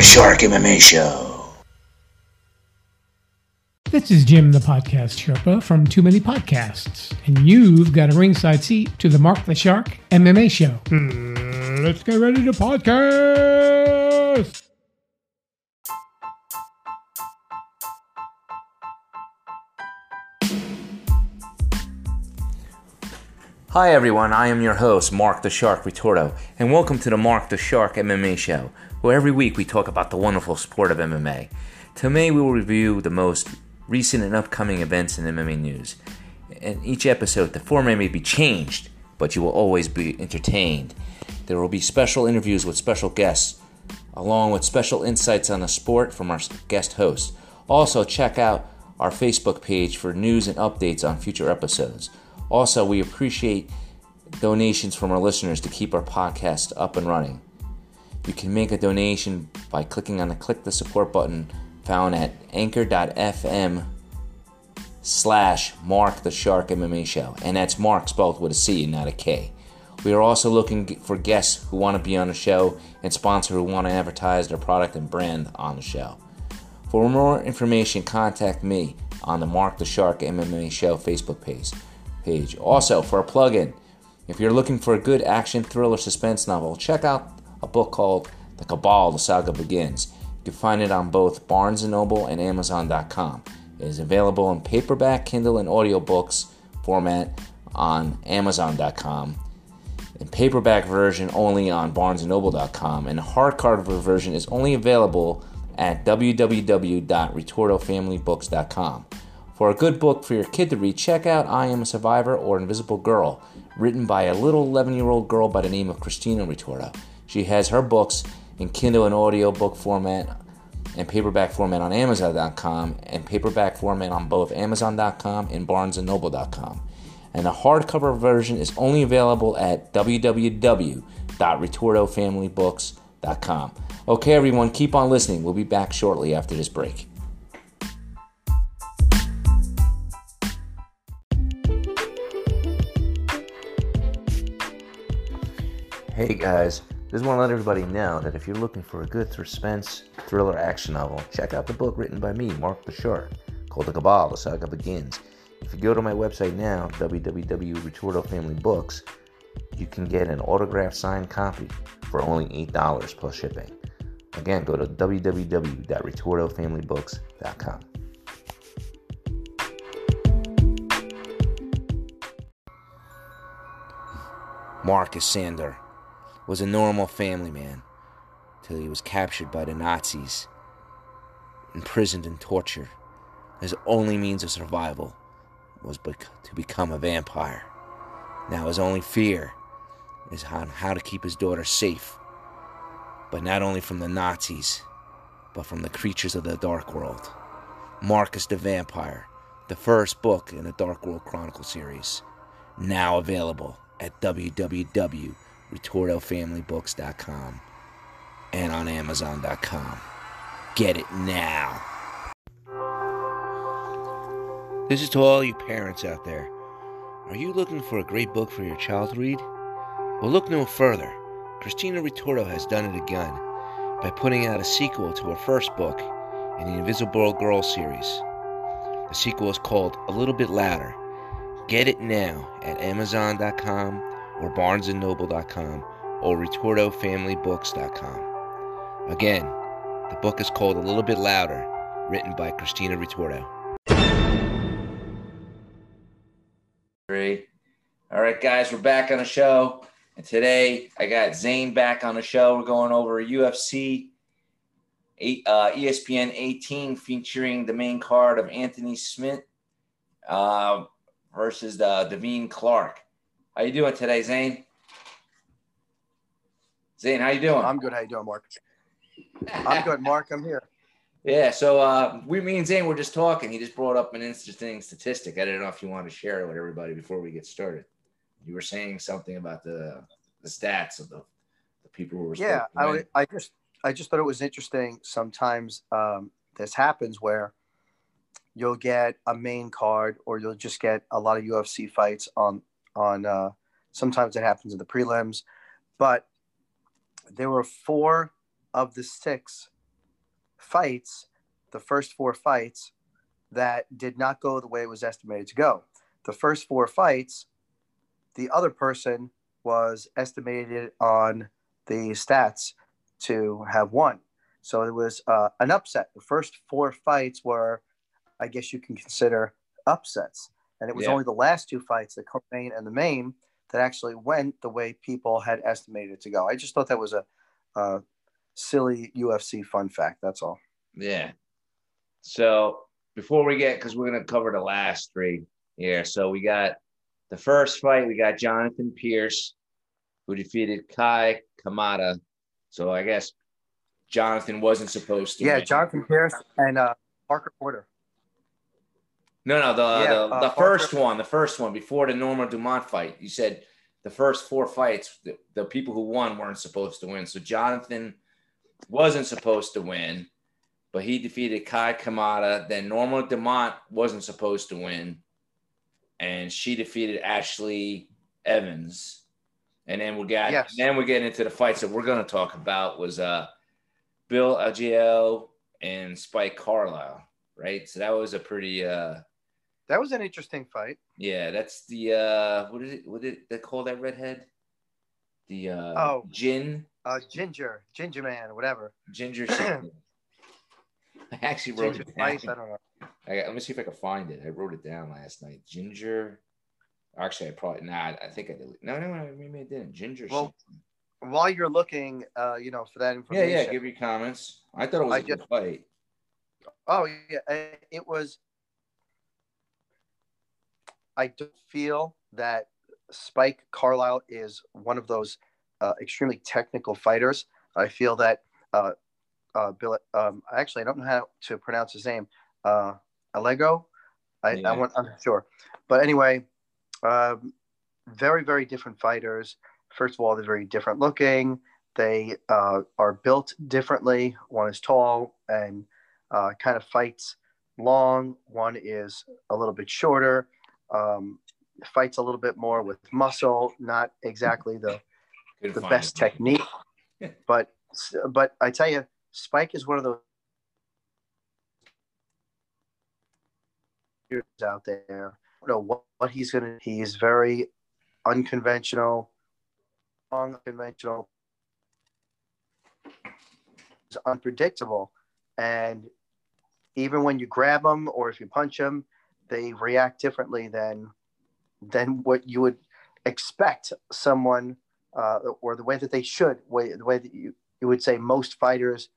Mark the Shark MMA Show. This is Jim, the podcast Sherpa from Too Many Podcasts, and you've got a ringside seat to the Mark the Shark MMA Show. Hmm, let's get ready to podcast. Hi everyone, I am your host, Mark the Shark Ritorto, and welcome to the Mark the Shark MMA Show, where every week we talk about the wonderful sport of MMA. Today we will review the most recent and upcoming events in MMA news. In each episode, the format may be changed, but you will always be entertained. There will be special interviews with special guests, along with special insights on the sport from our guest hosts. Also, check out our Facebook page for news and updates on future episodes. Also, we appreciate donations from our listeners to keep our podcast up and running. You can make a donation by clicking on the click the support button found at anchor.fm slash Mark the Shark MMA Show. And that's Mark spelled with a C and not a K. We are also looking for guests who want to be on the show and sponsors who want to advertise their product and brand on the show. For more information, contact me on the Mark the Shark MMA Show Facebook page page. Also, for a plug-in, if you're looking for a good action thriller suspense novel, check out a book called The Cabal: The Saga Begins. You can find it on both Barnes & Noble and Amazon.com. It is available in paperback, Kindle, and audiobooks format on Amazon.com. In paperback version only on BarnesandNoble.com, and hardcover version is only available at www.ritortofamilybooks.com. For a good book for your kid to read, check out I Am a Survivor or Invisible Girl, written by a little 11 year old girl by the name of Christina Ritorto. She has her books in Kindle and audio book format and paperback format on Amazon.com and paperback format on both Amazon.com and BarnesandNoble.com. And the hardcover version is only available at www.ritortofamilybooks.com. Okay, everyone, keep on listening. We'll be back shortly after this break. Hey guys, just want to let everybody know that if you're looking for a good suspense thriller action novel, check out the book written by me, Mark the Shark, called The Cabal, The Saga Begins. If you go to my website now, www.ritortofamilybooks, you can get an autographed signed copy for only $8 plus shipping. Again, go to www.ritortofamilybooks.com. Marcus Sander was a normal family man till he was captured by the Nazis, imprisoned and tortured. His only means of survival was to become a vampire. Now his only fear is on how to keep his daughter safe, but not only from the Nazis, but from the creatures of the Dark World. Marcus the Vampire, the first book in the Dark World Chronicle series, now available at www.ritortofamilybooks.com and on Amazon.com. Get it now. This is to all you parents out there. Are you looking for a great book for your child to read? Well, look no further. Christina Ritorto has done it again by putting out a sequel to her first book in the Invisible Girl series. The sequel is called A Little Bit Louder. Get it now at Amazon.com or BarnesandNoble.com or RitortoFamilyBooks.com. Again, the book is called A Little Bit Louder, written by Christina Ritorto. Great. All right, guys, we're back on the show. And today I got Zane back on the show. We're going over UFC eight, uh, ESPN 18 featuring the main card of Anthony Smith uh, versus uh, Devin Clark. How you doing today, Zane? Zane, how you doing? I'm good. How you doing, Mark? I'm good, Mark. I'm here. Yeah, so uh, we, me and Zane were just talking. He just brought up an interesting statistic. I don't know if you want to share it with everybody before we get started. You were saying something about the the stats of the, the people who were. Yeah, I, I just I just thought it was interesting. Sometimes um, this happens where you'll get a main card, or you'll just get a lot of UFC fights on on. Uh, sometimes it happens in the prelims, but there were four of the six fights, the first four fights, that did not go the way it was estimated to go. The first four fights, the other person was estimated on the stats to have won. So it was uh, an upset. The first four fights were, I guess you can consider upsets. And it was Yeah. only the last two fights, the co-main and the main, that actually went the way people had estimated it to go. I just thought that was a, a silly UFC fun fact. That's all. Yeah. So before we get, because we're going to cover the last three here. So we got the first fight, we got Jonathan Pearce, who defeated Kai Kamaka. So I guess Jonathan wasn't supposed to. Yeah, win. Jonathan Pearce and uh, Parker Porter. No, no, the Yeah, the, uh, the first one, the first one before the Norma Dumont fight. You said the first four fights, the, the people who won weren't supposed to win. So Jonathan wasn't supposed to win, but he defeated Kai Kamaka. Then Norma Dumont wasn't supposed to win, and she defeated Ashley Evans. And then we got Yes. then we get into the fights that we're going to talk about was uh Bill Algeo and Spike Carlyle, right? So that was a pretty uh That was an interesting fight. yeah, that's the uh what is it what did they call that redhead? The uh Oh. gin Uh, Ginger, Ginger Man, whatever. ginger. I actually wrote Ginger it down. Spice, I don't know. I let me see if I can find it. I wrote it down last night. Ginger. Actually, I probably nah. I think I did. No, no, no. Maybe I didn't. Ginger. Well, something. While you're looking, uh, you know, for that information. yeah. yeah. Give your comments. I thought it was I a good fight. Oh yeah, it was. I don't feel that Spike Carlyle is one of those uh, extremely technical fighters. I feel that uh, uh, Bill. Um, actually, I don't know how to pronounce his name. Uh, Alego. I, Yeah. I want, I'm sure, but anyway, um, very very different fighters. First of all, they're very different looking. They uh, are built differently. One is tall and uh, kind of fights long. One is a little bit shorter, um, fights a little bit more with muscle, not exactly the, the best it. technique. But but I tell you, Spike is one of those out there. I don't know what, what he's gonna. He's very unconventional, unconventional, unpredictable, and even when you grab them or if you punch them, they react differently than than what you would expect someone uh, or the way that they should, way, the way that you, you would say most fighters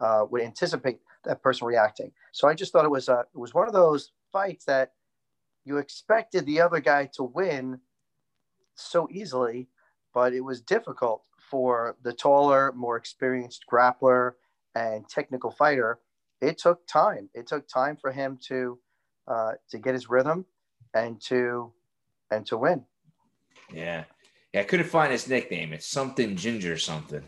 uh, would anticipate that person reacting. So I just thought it was uh, it was one of those fights that you expected the other guy to win so easily, but it was difficult for the taller, more experienced grappler and technical fighter. It took time. It took time for him to uh, to get his rhythm and to and to win. Yeah. Yeah, I couldn't find his nickname. It's something ginger something.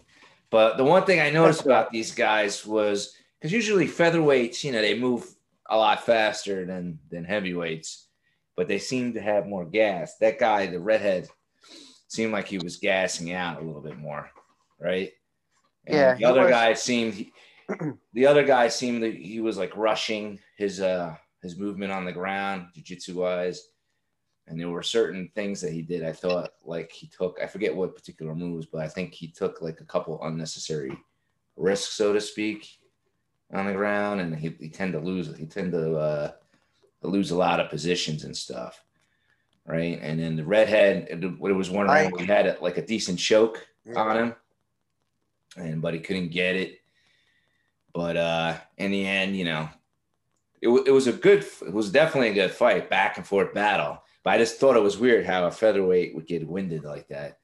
But the one thing I noticed about these guys was because usually featherweights, you know, they move a lot faster than than heavyweights, but they seem to have more gas. That guy, the redhead, seemed like he was gassing out a little bit more, right? And Yeah, The other was- guy seemed the other guy seemed that he was like rushing his uh his movement on the ground, jiu-jitsu wise and there were certain things that he did. I thought like he took, I forget what particular moves, but I think he took like a couple unnecessary risks, so to speak, on the ground, and he, he tend to lose. He tend to uh, lose a lot of positions and stuff, right? And then the redhead, it, it was one round where he had a, like a decent choke on him, and but he couldn't get it. But uh, in the end, you know, it, it was a good, it was definitely a good fight, back and forth battle. But I just thought it was weird how a featherweight would get winded like that.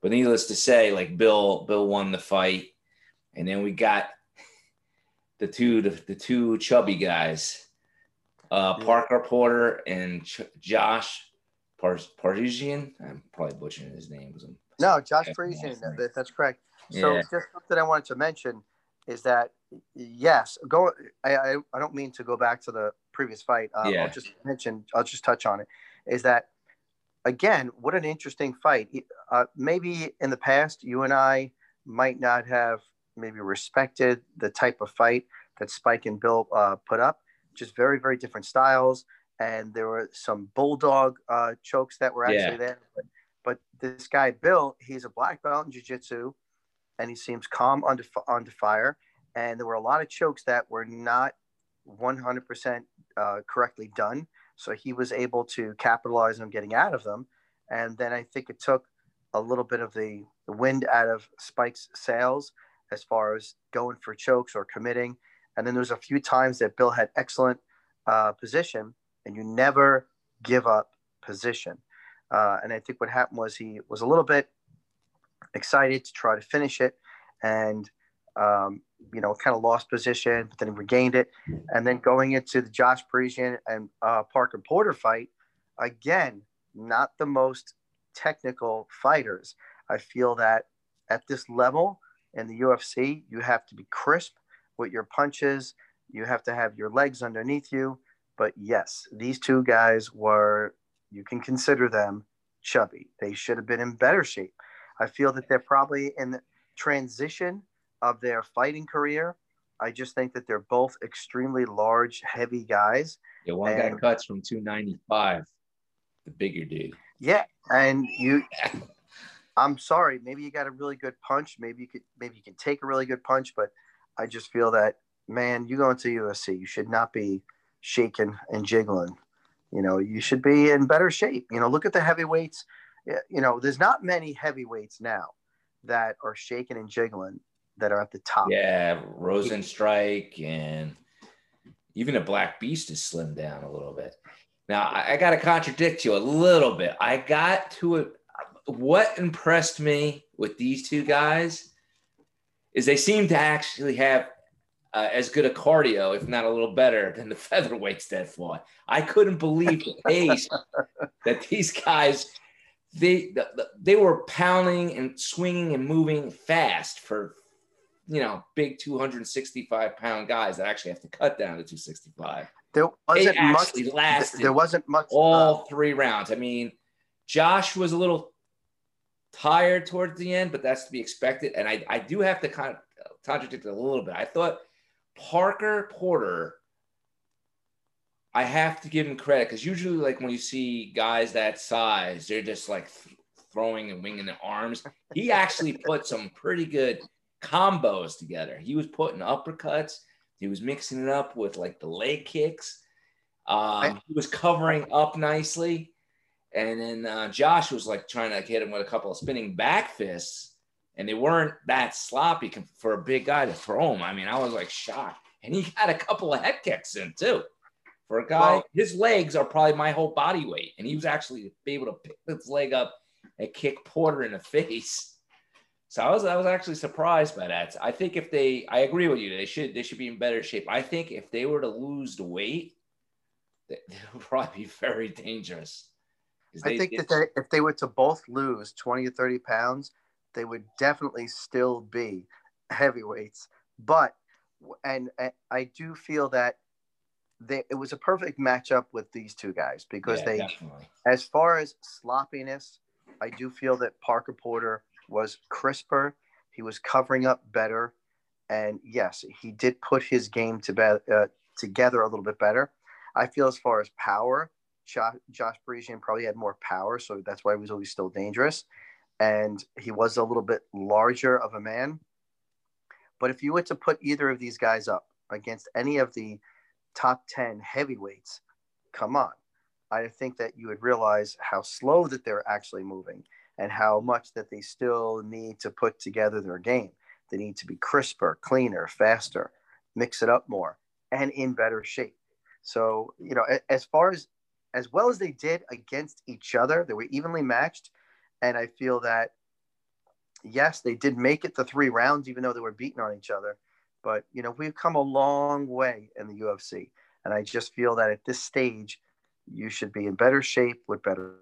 But needless to say, like Bill, Bill won the fight, and then we got the two, the, the two chubby guys, uh, Parker Porter and Ch- Josh Par- Parisian. I'm probably butchering his name. I'm- No, Josh Parisian. That, that's correct. So Yeah. just something I wanted to mention is that yes, go. I, I I don't mean to go back to the previous fight. Um, Yeah. I'll just mention. I'll just touch on it. Is that again? What an interesting fight. Uh, maybe in the past, you and I might not have maybe respected the type of fight that Spike and Bill uh, put up. Just very, very different styles. And there were some bulldog uh, chokes that were actually Yeah. there. But, but this guy, Bill, he's a black belt in jiu jitsu and he seems calm under, under fire. And there were a lot of chokes that were not 100% uh, correctly done. So he was able to capitalize on getting out of them. And then I think it took a little bit of the, wind out of Spike's sails as far as going for chokes or committing. And then there was a few times that Bill had excellent uh, position, and you never give up position. Uh, and I think what happened was he was a little bit excited to try to finish it, and um, you know, kind of lost position, but then he regained it. And then going into the Josh Parisian and uh, Parker Porter fight, again, not the most technical fighters. I feel that at this level in the UFC, you have to be crisp with your punches. You have to have your legs underneath you. But yes, these two guys were, you can consider them chubby. They should have been in better shape. I feel that they're probably in the transition of their fighting career. I just think that they're both extremely large, heavy guys. Yeah, one guy cuts from 295, the bigger dude. Yeah, and you, I'm sorry, maybe you got a really good punch. Maybe you could, maybe you can take a really good punch, but I just feel that man, you go into UFC, you should not be shaking and jiggling. You know, you should be in better shape. You know, look at the heavyweights. Yeah, You know, there's not many heavyweights now that are shaking and jiggling that are at the top. Yeah, Rozenstruik and even a Black Beast is slimmed down a little bit. Now I, I got to contradict you a little bit. I got to it. What impressed me with these two guys is they seem to actually have uh, as good a cardio, if not a little better, than the featherweights that fought. I couldn't believe the pace that these guys they they were pounding and swinging and moving fast for you know big 265 pound guys that actually have to cut down to 265 There wasn't much. actually lasted There wasn't much. all uh, three rounds i mean josh was a little tired towards the end but that's to be expected and i, I do have to kind of contradict it a little bit i thought parker porter I have to give him credit because usually, like when you see guys that size, they're just like th- throwing and winging their arms. He actually put some pretty good combos together. He was putting uppercuts. He was mixing it up with like the leg kicks. Um, he was covering up nicely, and then uh, Josh was like trying to hit him with a couple of spinning back fists, and they weren't that sloppy for a big guy to throw him. I mean, I was like shocked, and he had a couple of head kicks in too. For a guy, Well- his legs are probably my whole body weight, and he was actually able to pick his leg up and kick Porter in the face. So I was I was actually surprised by that. I think if they, I agree with you, they should they should be in better shape. I think if they were to lose the weight, they, they would probably be very dangerous. 'Cause I think they- that they, if they were to both lose 20 or 30 pounds, they would definitely still be heavyweights. But, and, and I do feel that they, it was a perfect matchup with these two guys because yeah, they, definitely. as far as sloppiness, I do feel that Parker Porter was crisper. He was covering up better. And yes, he did put his game to be, uh, together a little bit better. I feel as far as power, Josh, Josh Parisian probably had more power, so that's why he was always still dangerous. And he was a little bit larger of a man. But if you were to put either of these guys up against any of the top 10 heavyweights, come on. I think that you would realize how slow that they're actually moving and how much that they still need to put together their game. They need to be crisper, cleaner, faster, mix it up more, and in better shape. So, you know, as far as as well as they did against each other, they were evenly matched. And I feel that yes, they did make it the three rounds, even though they were beaten on each other. But you know, we've come a long way in the UFC. And I just feel that at this stage, you should be in better shape with better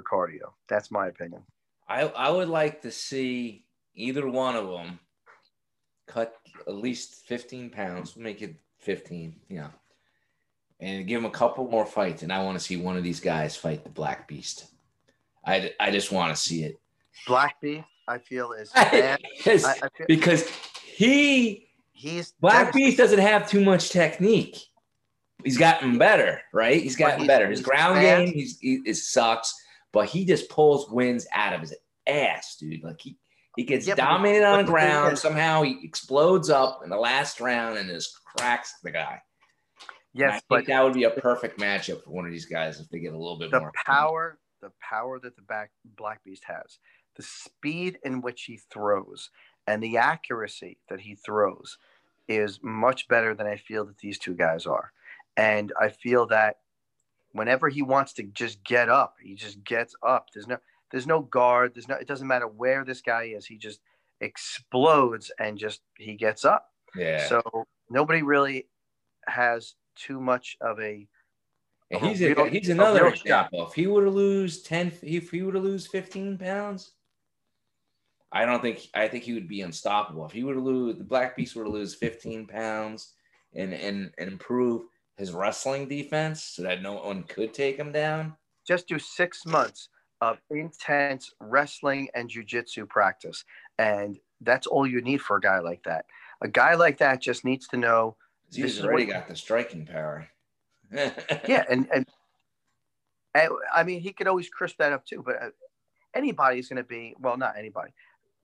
cardio. That's my opinion. I I would like to see either one of them cut at least 15 pounds, make it 15, you know, and give them a couple more fights. And I want to see one of these guys fight the Black Beast. I, I just want to see it. Black Beast, I feel is bad. I, I feel, because he he's Black. Beast doesn't have too much technique. He's gotten better, right? He's gotten he's- better. His he's ground fast. game, he's he, it sucks, but he just pulls wins out of his ass, dude. Like he he gets Yeah, but- dominated on but the the ground. is- Somehow he explodes up in the last round and just cracks the guy. And I Yes, think but that would be a perfect matchup for one of these guys if they get a little bit the more power, the power that the back Black Beast has, the speed in which he throws, and the accuracy that he throws is much better than I feel that these two guys are. And I feel that whenever he wants to just get up, he just gets up. There's no there's no guard. There's no it doesn't matter where this guy is. He just explodes and just he gets up. Yeah. So nobody really has too much of a And he's a, real- he's another example. If he were to lose ten, if he were to lose fifteen pounds, I don't think I think he would be unstoppable. If he were to lose, the Black Beast were to lose fifteen pounds and and and improve his wrestling defense so that no one could take him down. just do six months of intense wrestling and jujitsu practice. And that's all you need for a guy like that. A guy like that just needs to know, He's already got the striking power. yeah, and, and, and I mean, he could always crisp that up too, but uh, anybody's going to be, well, not anybody,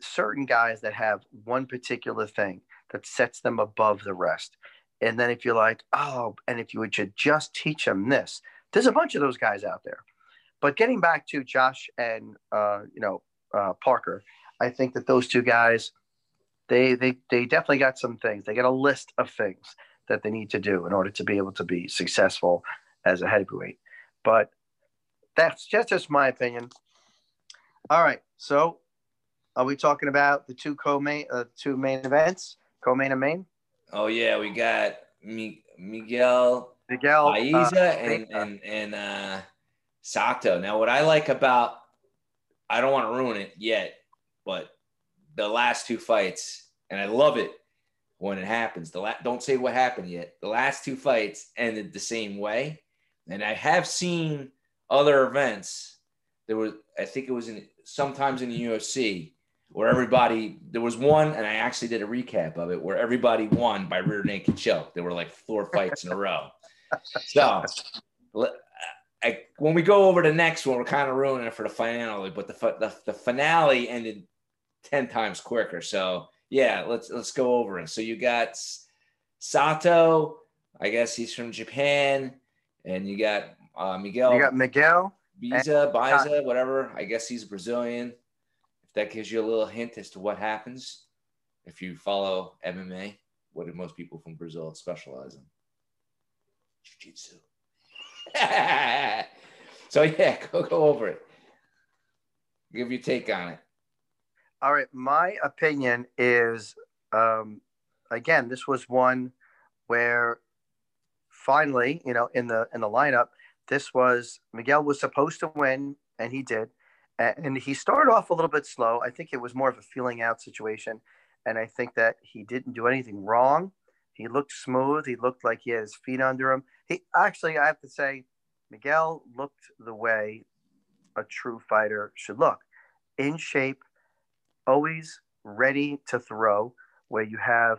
certain guys that have one particular thing that sets them above the rest. And then if you're like, oh, and if you would just teach them this, there's a bunch of those guys out there. But getting back to Josh and uh, you know uh, Parker, I think that those two guys, they they they definitely got some things. They got a list of things that they need to do in order to be able to be successful as a heavyweight. But that's just just my opinion. All right, so are we talking about the two co-main uh, two main events, co-main and main? oh yeah, we got Mi- Miguel Miguel uh, Aiza and and and uh, Sato. Now, what I like about I don't want to ruin it yet, but the last two fights, and I love it when it happens. The la- don't say what happened yet. The last two fights ended the same way, and I have seen other events. There was, I think it was in sometimes in the UFC where everybody there was one, and I actually did a recap of it where everybody won by rear naked choke. There were like four fights in a row. So I, when we go over the next one, we're kind of ruining it for the finale, but the, the the finale ended ten times quicker. So yeah, let's let's go over it. So you got Sato, I guess he's from Japan, and you got uh, Miguel You got Miguel. Biza, Biza, whatever. I guess he's Brazilian. That gives you a little hint as to what happens if you follow MMA, what do most people from Brazil specialize in? Jiu-jitsu. so yeah, go go over it. Give your take on it. All right, my opinion is um, again, this was one where finally, you know, in the in the lineup, this was Miguel was supposed to win, and he did. And he started off a little bit slow. I think it was more of a feeling out situation, and I think that he didn't do anything wrong. He looked smooth. He looked like he had his feet under him. He actually, I have to say, Miguel looked the way a true fighter should look, in shape, always ready to throw, where you have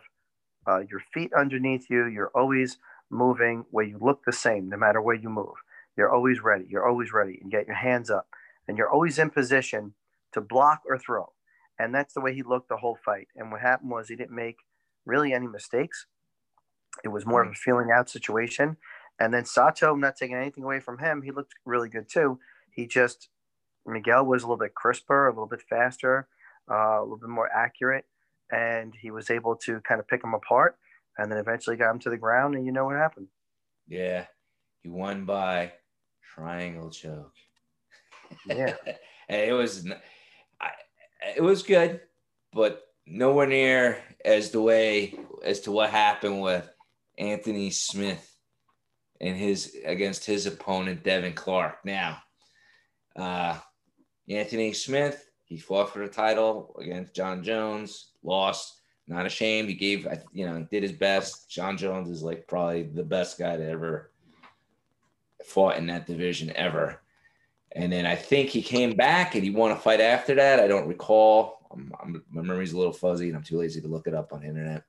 uh, your feet underneath you. You're always moving, where you look the same no matter where you move. You're always ready. You're always ready. And get your hands up, and you're always in position to block or throw. And that's the way he looked the whole fight. And what happened was he didn't make really any mistakes. It was more of a feeling out situation. And then Sato, I'm not taking anything away from him. He looked really good too. He just Miguel was a little bit crisper, a little bit faster, uh, a little bit more accurate, and he was able to kind of pick him apart. And then eventually got him to the ground, and you know what happened. Yeah, he won by triangle choke. Yeah. it was, I, it was good, but nowhere near as the way as to what happened with Anthony Smith and his against his opponent Devin Clark. Now, uh, Anthony Smith, he fought for the title against Jon Jones, lost. Not ashamed. He gave, you know, did his best. Jon Jones is like probably the best guy to ever fought in that division ever. And then I think he came back and he won a fight after that. I don't recall. I'm, I'm, my memory's a little fuzzy and I'm too lazy to look it up on the internet.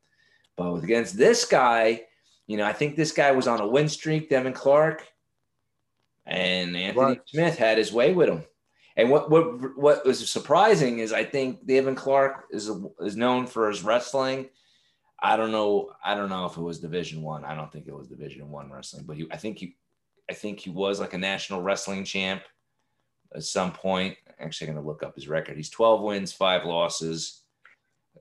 But against this guy, you know, I think this guy was on a win streak, Devin Clark, and Anthony What? Smith had his way with him. And what what what was surprising is I think Devin Clark is is known for his wrestling. I don't know. I don't know if it was Division One. I. don't think it was Division One wrestling, but he. I think he. I think he was like a national wrestling champ at some point. Actually, I'm gonna look up his record. He's 12 wins, five losses.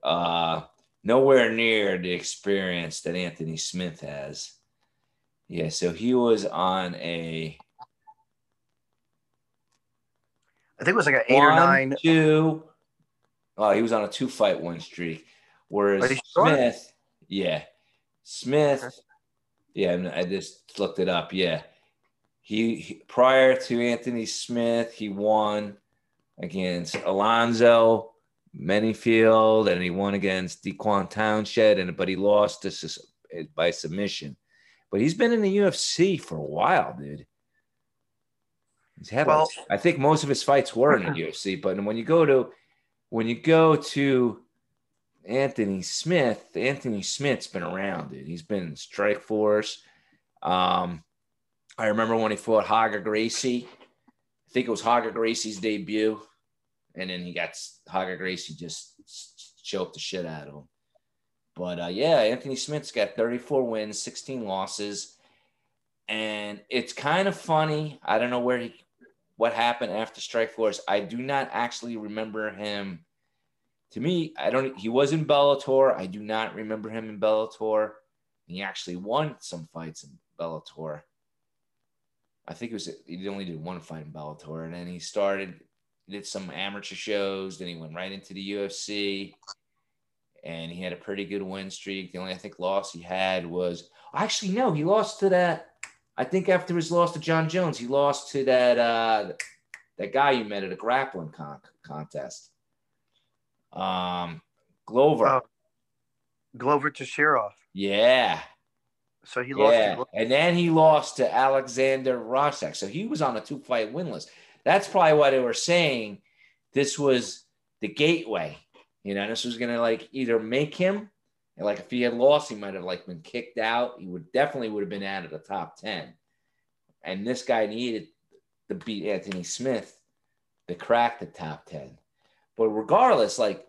Uh, nowhere near the experience that Anthony Smith has. Yeah, so he was on a I think it was like an eight or nine. two. Oh, he was on a two fight win streak. Whereas Are you sure? Smith, yeah, Smith, yeah, I just looked it up. Yeah, he, he- prior to Anthony Smith, he won against Alonzo Menifield, and he won against Dequan Townsend, and but he lost to, by submission. But he's been in the UFC for a while, dude. He's had, Well- like, I think most of his fights were in the UFC. But when you go to, when you go to Anthony Smith, Anthony Smith's been around, dude. He's been in Strikeforce. Um, I remember when he fought Haga Gracie. I think it was Haga Gracie's debut, and then he got Haga Gracie just choked the shit out of him. But uh, yeah, Anthony Smith's got 34 wins, 16 losses, and it's kind of funny. I don't know where he, what happened after Strikeforce. I do not actually remember him. To me, I don't. He was in Bellator. I do not remember him in Bellator. He actually won some fights in Bellator. I think it was he only did one fight in Bellator, and then he started did some amateur shows. Then he went right into the UFC, and he had a pretty good win streak. The only I think loss he had was actually no, he lost to that. I think after his loss to Jon Jones, he lost to that uh, that guy you met at a grappling con- contest. Um, Glover. Oh. Glover Teixeira. Yeah, So he lost. yeah, and then he lost to Alexander Rosek. So he was on a two fight win list. That's probably why they were saying this was the gateway. You know, this was gonna like either make him, like if he had lost, he might have like been kicked out. He would definitely would have been out of the top ten. And this guy needed to beat Anthony Smith to crack the top ten. But regardless, like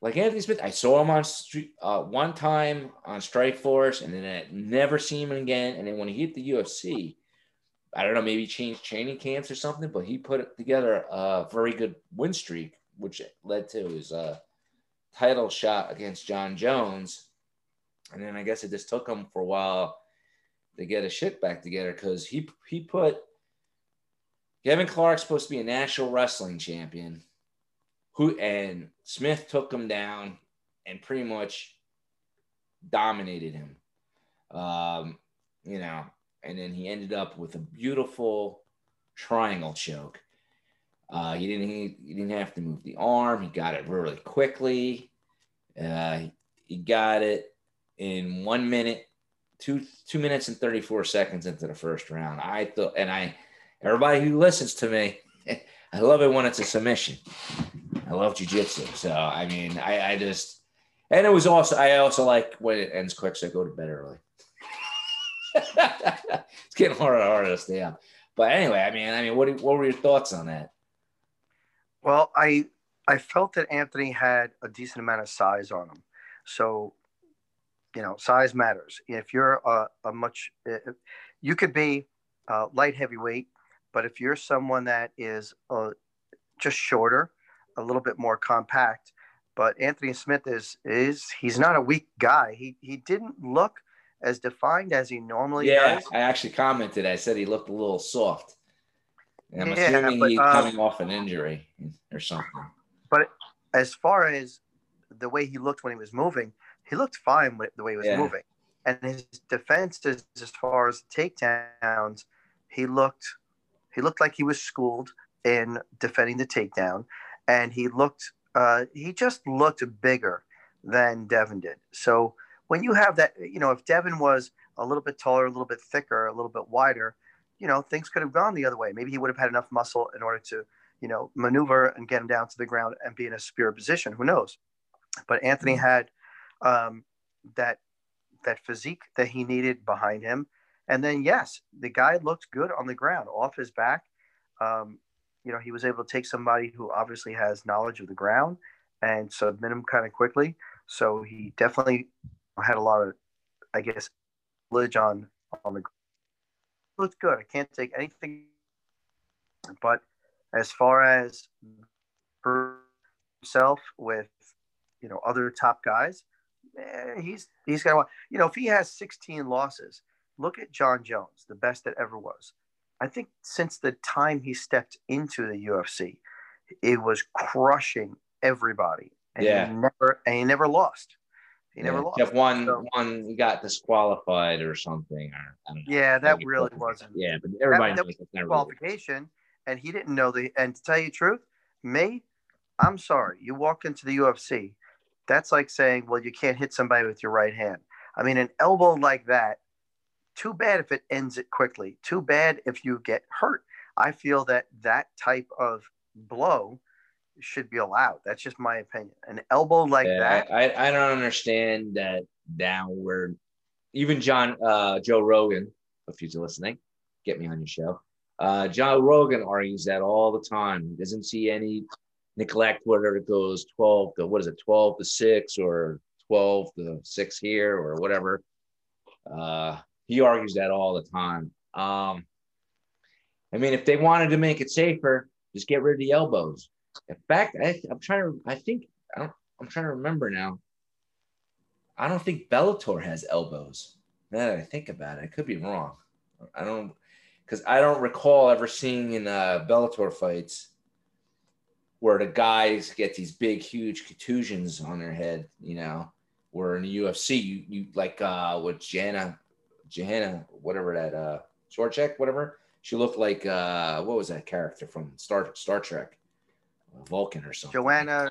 like Anthony Smith, I saw him on street uh, one time on Strikeforce, and then I never seen him again. And then when he hit the UFC, I don't know, maybe changed training camps or something, but he put together a very good win streak, which led to his uh, title shot against Jon Jones. And then I guess it just took him for a while to get his shit back together because he he put Devin Clark's supposed to be a national wrestling champion who and Smith took him down and pretty much dominated him. Um, you know, and then he ended up with a beautiful triangle choke. Uh, he didn't he, he didn't have to move the arm. He got it really quickly. Uh, he got it in one minute, two two minutes and thirty four seconds into the first round. I thought, and I, everybody who listens to me, I love it when it's a submission. I love jujitsu. So I mean, I, I just and it was also I also like when it ends quick, so I go to bed early. it's getting harder and harder to stay up. But anyway, I mean, I mean, what what were your thoughts on that? Well, I I felt that Anthony had a decent amount of size on him, so you know size matters. If you're a, a much, if, you could be uh, light heavyweight, but if you're someone that is uh, just shorter, a little bit more compact, but Anthony Smith is is he's not a weak guy. He he didn't look as defined as he normally yeah, does. I actually commented. I said he looked a little soft. And I'm Yeah, assuming but, he's um, coming off an injury or something. But as far as the way he looked when he was moving, he looked fine with the way he was Yeah. moving. And his defenses, as far as takedowns, he looked he looked like he was schooled in defending the takedown, and he looked uh, he just looked bigger than Devin did. So when you have that, you know, if Devin was a little bit taller, a little bit thicker, a little bit wider, you know, things could have gone the other way. Maybe he would have had enough muscle in order to you know, maneuver and get him down to the ground and be in a spear position. Who knows? But Anthony had um, that that physique that he needed behind him. And then, yes, the guy looked good on the ground, off his back. Um, you know, he was able to take somebody who obviously has knowledge of the ground and submit him kind of quickly. So he definitely had a lot of, I guess, knowledge on on the. Looked good. I can't take anything, but as far as himself with, you know, other top guys, eh, he's he's got. You know, if he has 16 losses, look at Jon Jones, the best that ever was. I think since the time he stepped into the UFC, it was crushing everybody. And Yeah. he never and he never lost. He never Yeah, lost. Jeff one So- one got disqualified or something or I don't know. Yeah, that really wasn't Yeah, but everybody that knows never qualification, and he didn't know the. And to tell you the truth, me, I'm sorry. You walk into the UFC, that's like saying, well, you can't hit somebody with your right hand. I mean, an elbow like that. Too bad if it ends it quickly. Too bad if you get hurt. I feel that that type of blow should be allowed. That's just my opinion. An elbow like yeah, that. I, I don't understand that downward. Even John uh, Joe Rogan, if he's listening, get me on your show. Uh, Joe Rogan argues that all the time. He doesn't see any neglect whether it goes twelve to what is it, twelve to six or twelve to six here or whatever. Uh, he argues that all the time. Um, I mean, if they wanted to make it safer, just get rid of the elbows. In fact, I, I'm trying to. I think I don't. I'm trying to remember now. I don't think Bellator has elbows. Now that I think about it, I could be wrong. I don't because I don't recall ever seeing in uh, Bellator fights where the guys get these big, huge contusions on their head. You know, where in the UFC, you you like uh, with Jana, Johanna, whatever that uh, Sorchek, whatever. She looked like uh, what was that character from Star Star Trek, Vulcan or something. Joanna.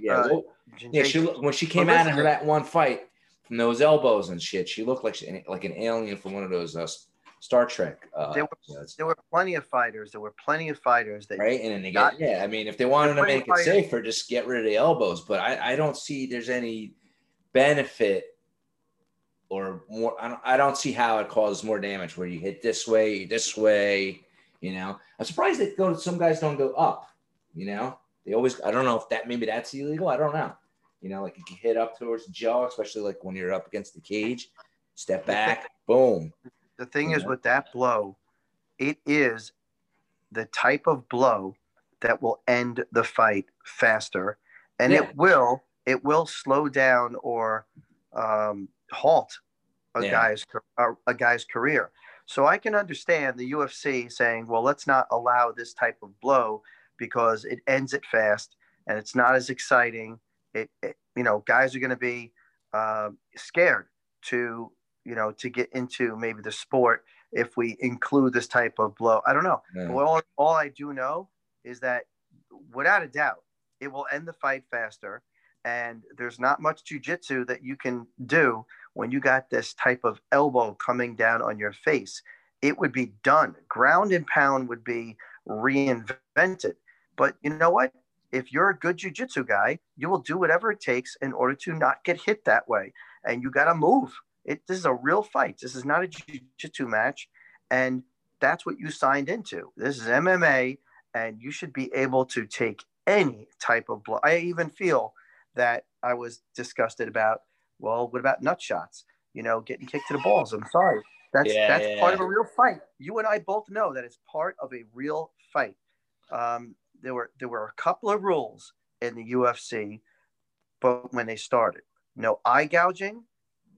Yeah, uh, well, yeah. She when she came out of listen- that one fight from those elbows and shit. She looked like she, like an alien from one of those uh, Star Trek uh, There were- there were plenty of fighters. There were plenty of fighters that right? And then they got yeah. I mean, if they wanted to make it fighters- safer, just get rid of the elbows. But I, I don't see there's any benefit or more. I don't, I don't see how it causes more damage where you hit this way, this way. You know, I'm surprised that go. Some guys don't go up. You know, they always. I don't know if that maybe that's illegal. I don't know. You know, like if you hit up towards the jaw, especially like when you're up against the cage, step back, boom. the thing is Yeah. with that blow, it is the type of blow that will end the fight faster, and Yeah. it will it will slow down or um, halt a Yeah. guy's a, a guy's career. So I can understand the UFC saying, "Well, let's not allow this type of blow because it ends it fast and it's not as exciting." It, it you know, guys are going to be uh, scared to you know to get into maybe the sport if we include this type of blow. I don't know. Yeah. Well, all, all I do know is that without a doubt, it will end the fight faster. And there's not much jujitsu that you can do when you got this type of elbow coming down on your face. It would be done. Ground and pound would be reinvented. But you know what? If you're a good jujitsu guy, you will do whatever it takes in order to not get hit that way. And you got to move. It, this is a real fight. This is not a jiu-jitsu match. And that's what you signed into. This is MMA, and you should be able to take any type of blow. I even feel that I was disgusted about, well, what about nut shots? You know, getting kicked to the balls. I'm sorry. That's Yeah, that's yeah, part yeah. of a real fight. You and I both know that it's part of a real fight. Um, there were there were a couple of rules in the UFC, but when they started, no eye gouging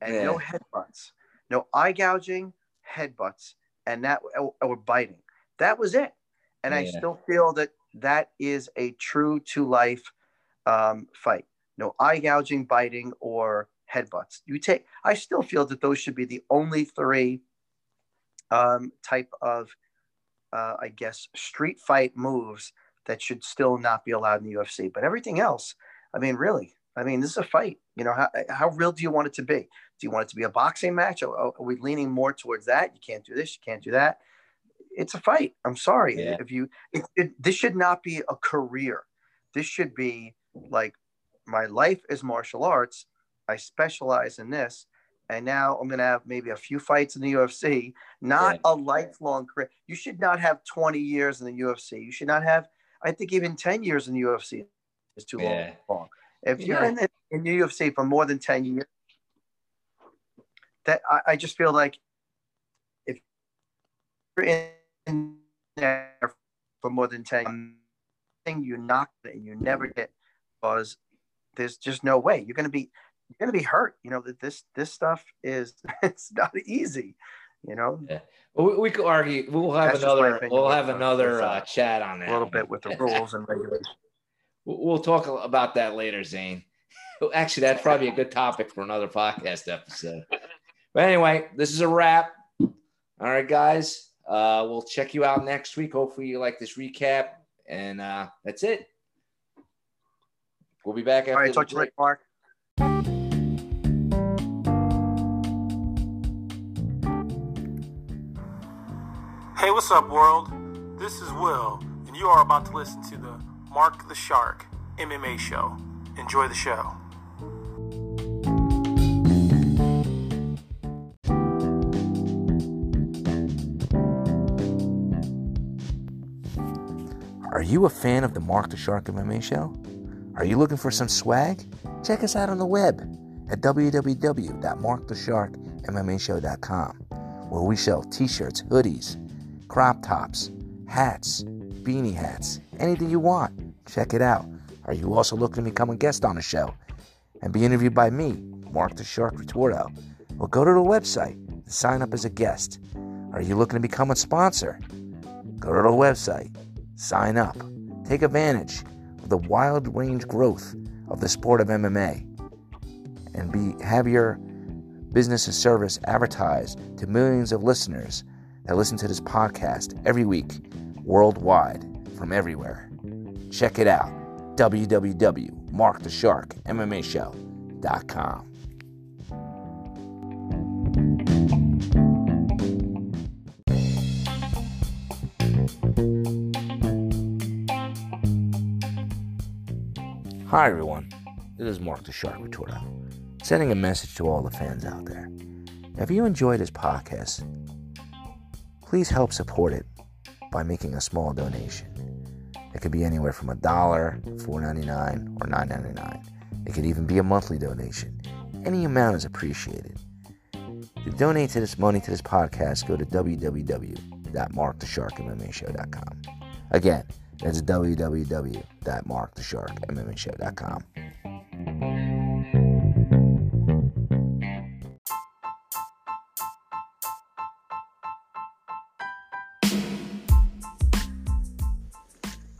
and no headbutts. No eye gouging, headbutts, and that or, or biting. That was it. And I still feel that that is a true to life um, fight. No eye gouging, biting, or headbutts. You take. I still feel that those should be the only three um, type of, uh, I guess, street fight moves that should still not be allowed in the UFC. But everything else, I mean, really, I mean, this is a fight. You know, how, how real do you want it to be? Do you want it to be a boxing match? Are, are we leaning more towards that? You can't do this. You can't do that. It's a fight. I'm sorry. Yeah. If you, it, it, this should not be a career. This should be like my life is martial arts. I specialize in this, and now I'm gonna have maybe a few fights in the UFC, not Yeah. a lifelong career. You should not have 20 years in the UFC. You should not have, I think, even 10 years in the UFC is too Yeah. long. If you're in the, in the UFC for more than 10 years, that I, I just feel like if you're in there for more than 10 thing you knock it and you never get because there's just no way you're going to be you're going to be hurt you know that this this stuff is it's not easy you know We, we could argue. We'll have That's another. We'll have another with, uh, uh, chat on that. a little bit with the rules and regulations We'll talk about that later, Zane. Actually, that's probably a good topic for another podcast episode. But anyway, this is a wrap. All right, guys. Uh, we'll check you out next week. Hopefully, you like this recap. And uh, that's it. We'll be back after all right the talk to you later mark Hey, what's up, world? This is Will, and you are about to listen to the Mark the Shark MMA show. Enjoy the show. Are you a fan of the Mark the Shark MMA show? Are you looking for some swag? Check us out on the web at www.markthesharkmmashow.com where we sell t-shirts, hoodies, crop tops, hats, beanie hats, anything you want. Check it out. Are you also looking to become a guest on the show and be interviewed by me, Mark the Shark Ritorto? Well, go to the website and sign up as a guest. Are you looking to become a sponsor? Go to the website, sign up, take advantage of the wild range growth of the sport of MMA, and be have your business and service advertised to millions of listeners that listen to this podcast every week worldwide from everywhere. Check it out www.markthesharkmmashow.com. Hi, everyone. This is Mark the Shark Ritorto, sending a message to all the fans out there. If you enjoy this podcast, please help support it by making a small donation. It could be anywhere from a dollar, four ninety nine, or nine ninety nine. It could even be a monthly donation. Any amount is appreciated. To donate to this money to this podcast, go to www.markthesharkmmashow.com. Again, that's www.markthesharkmmashow.com.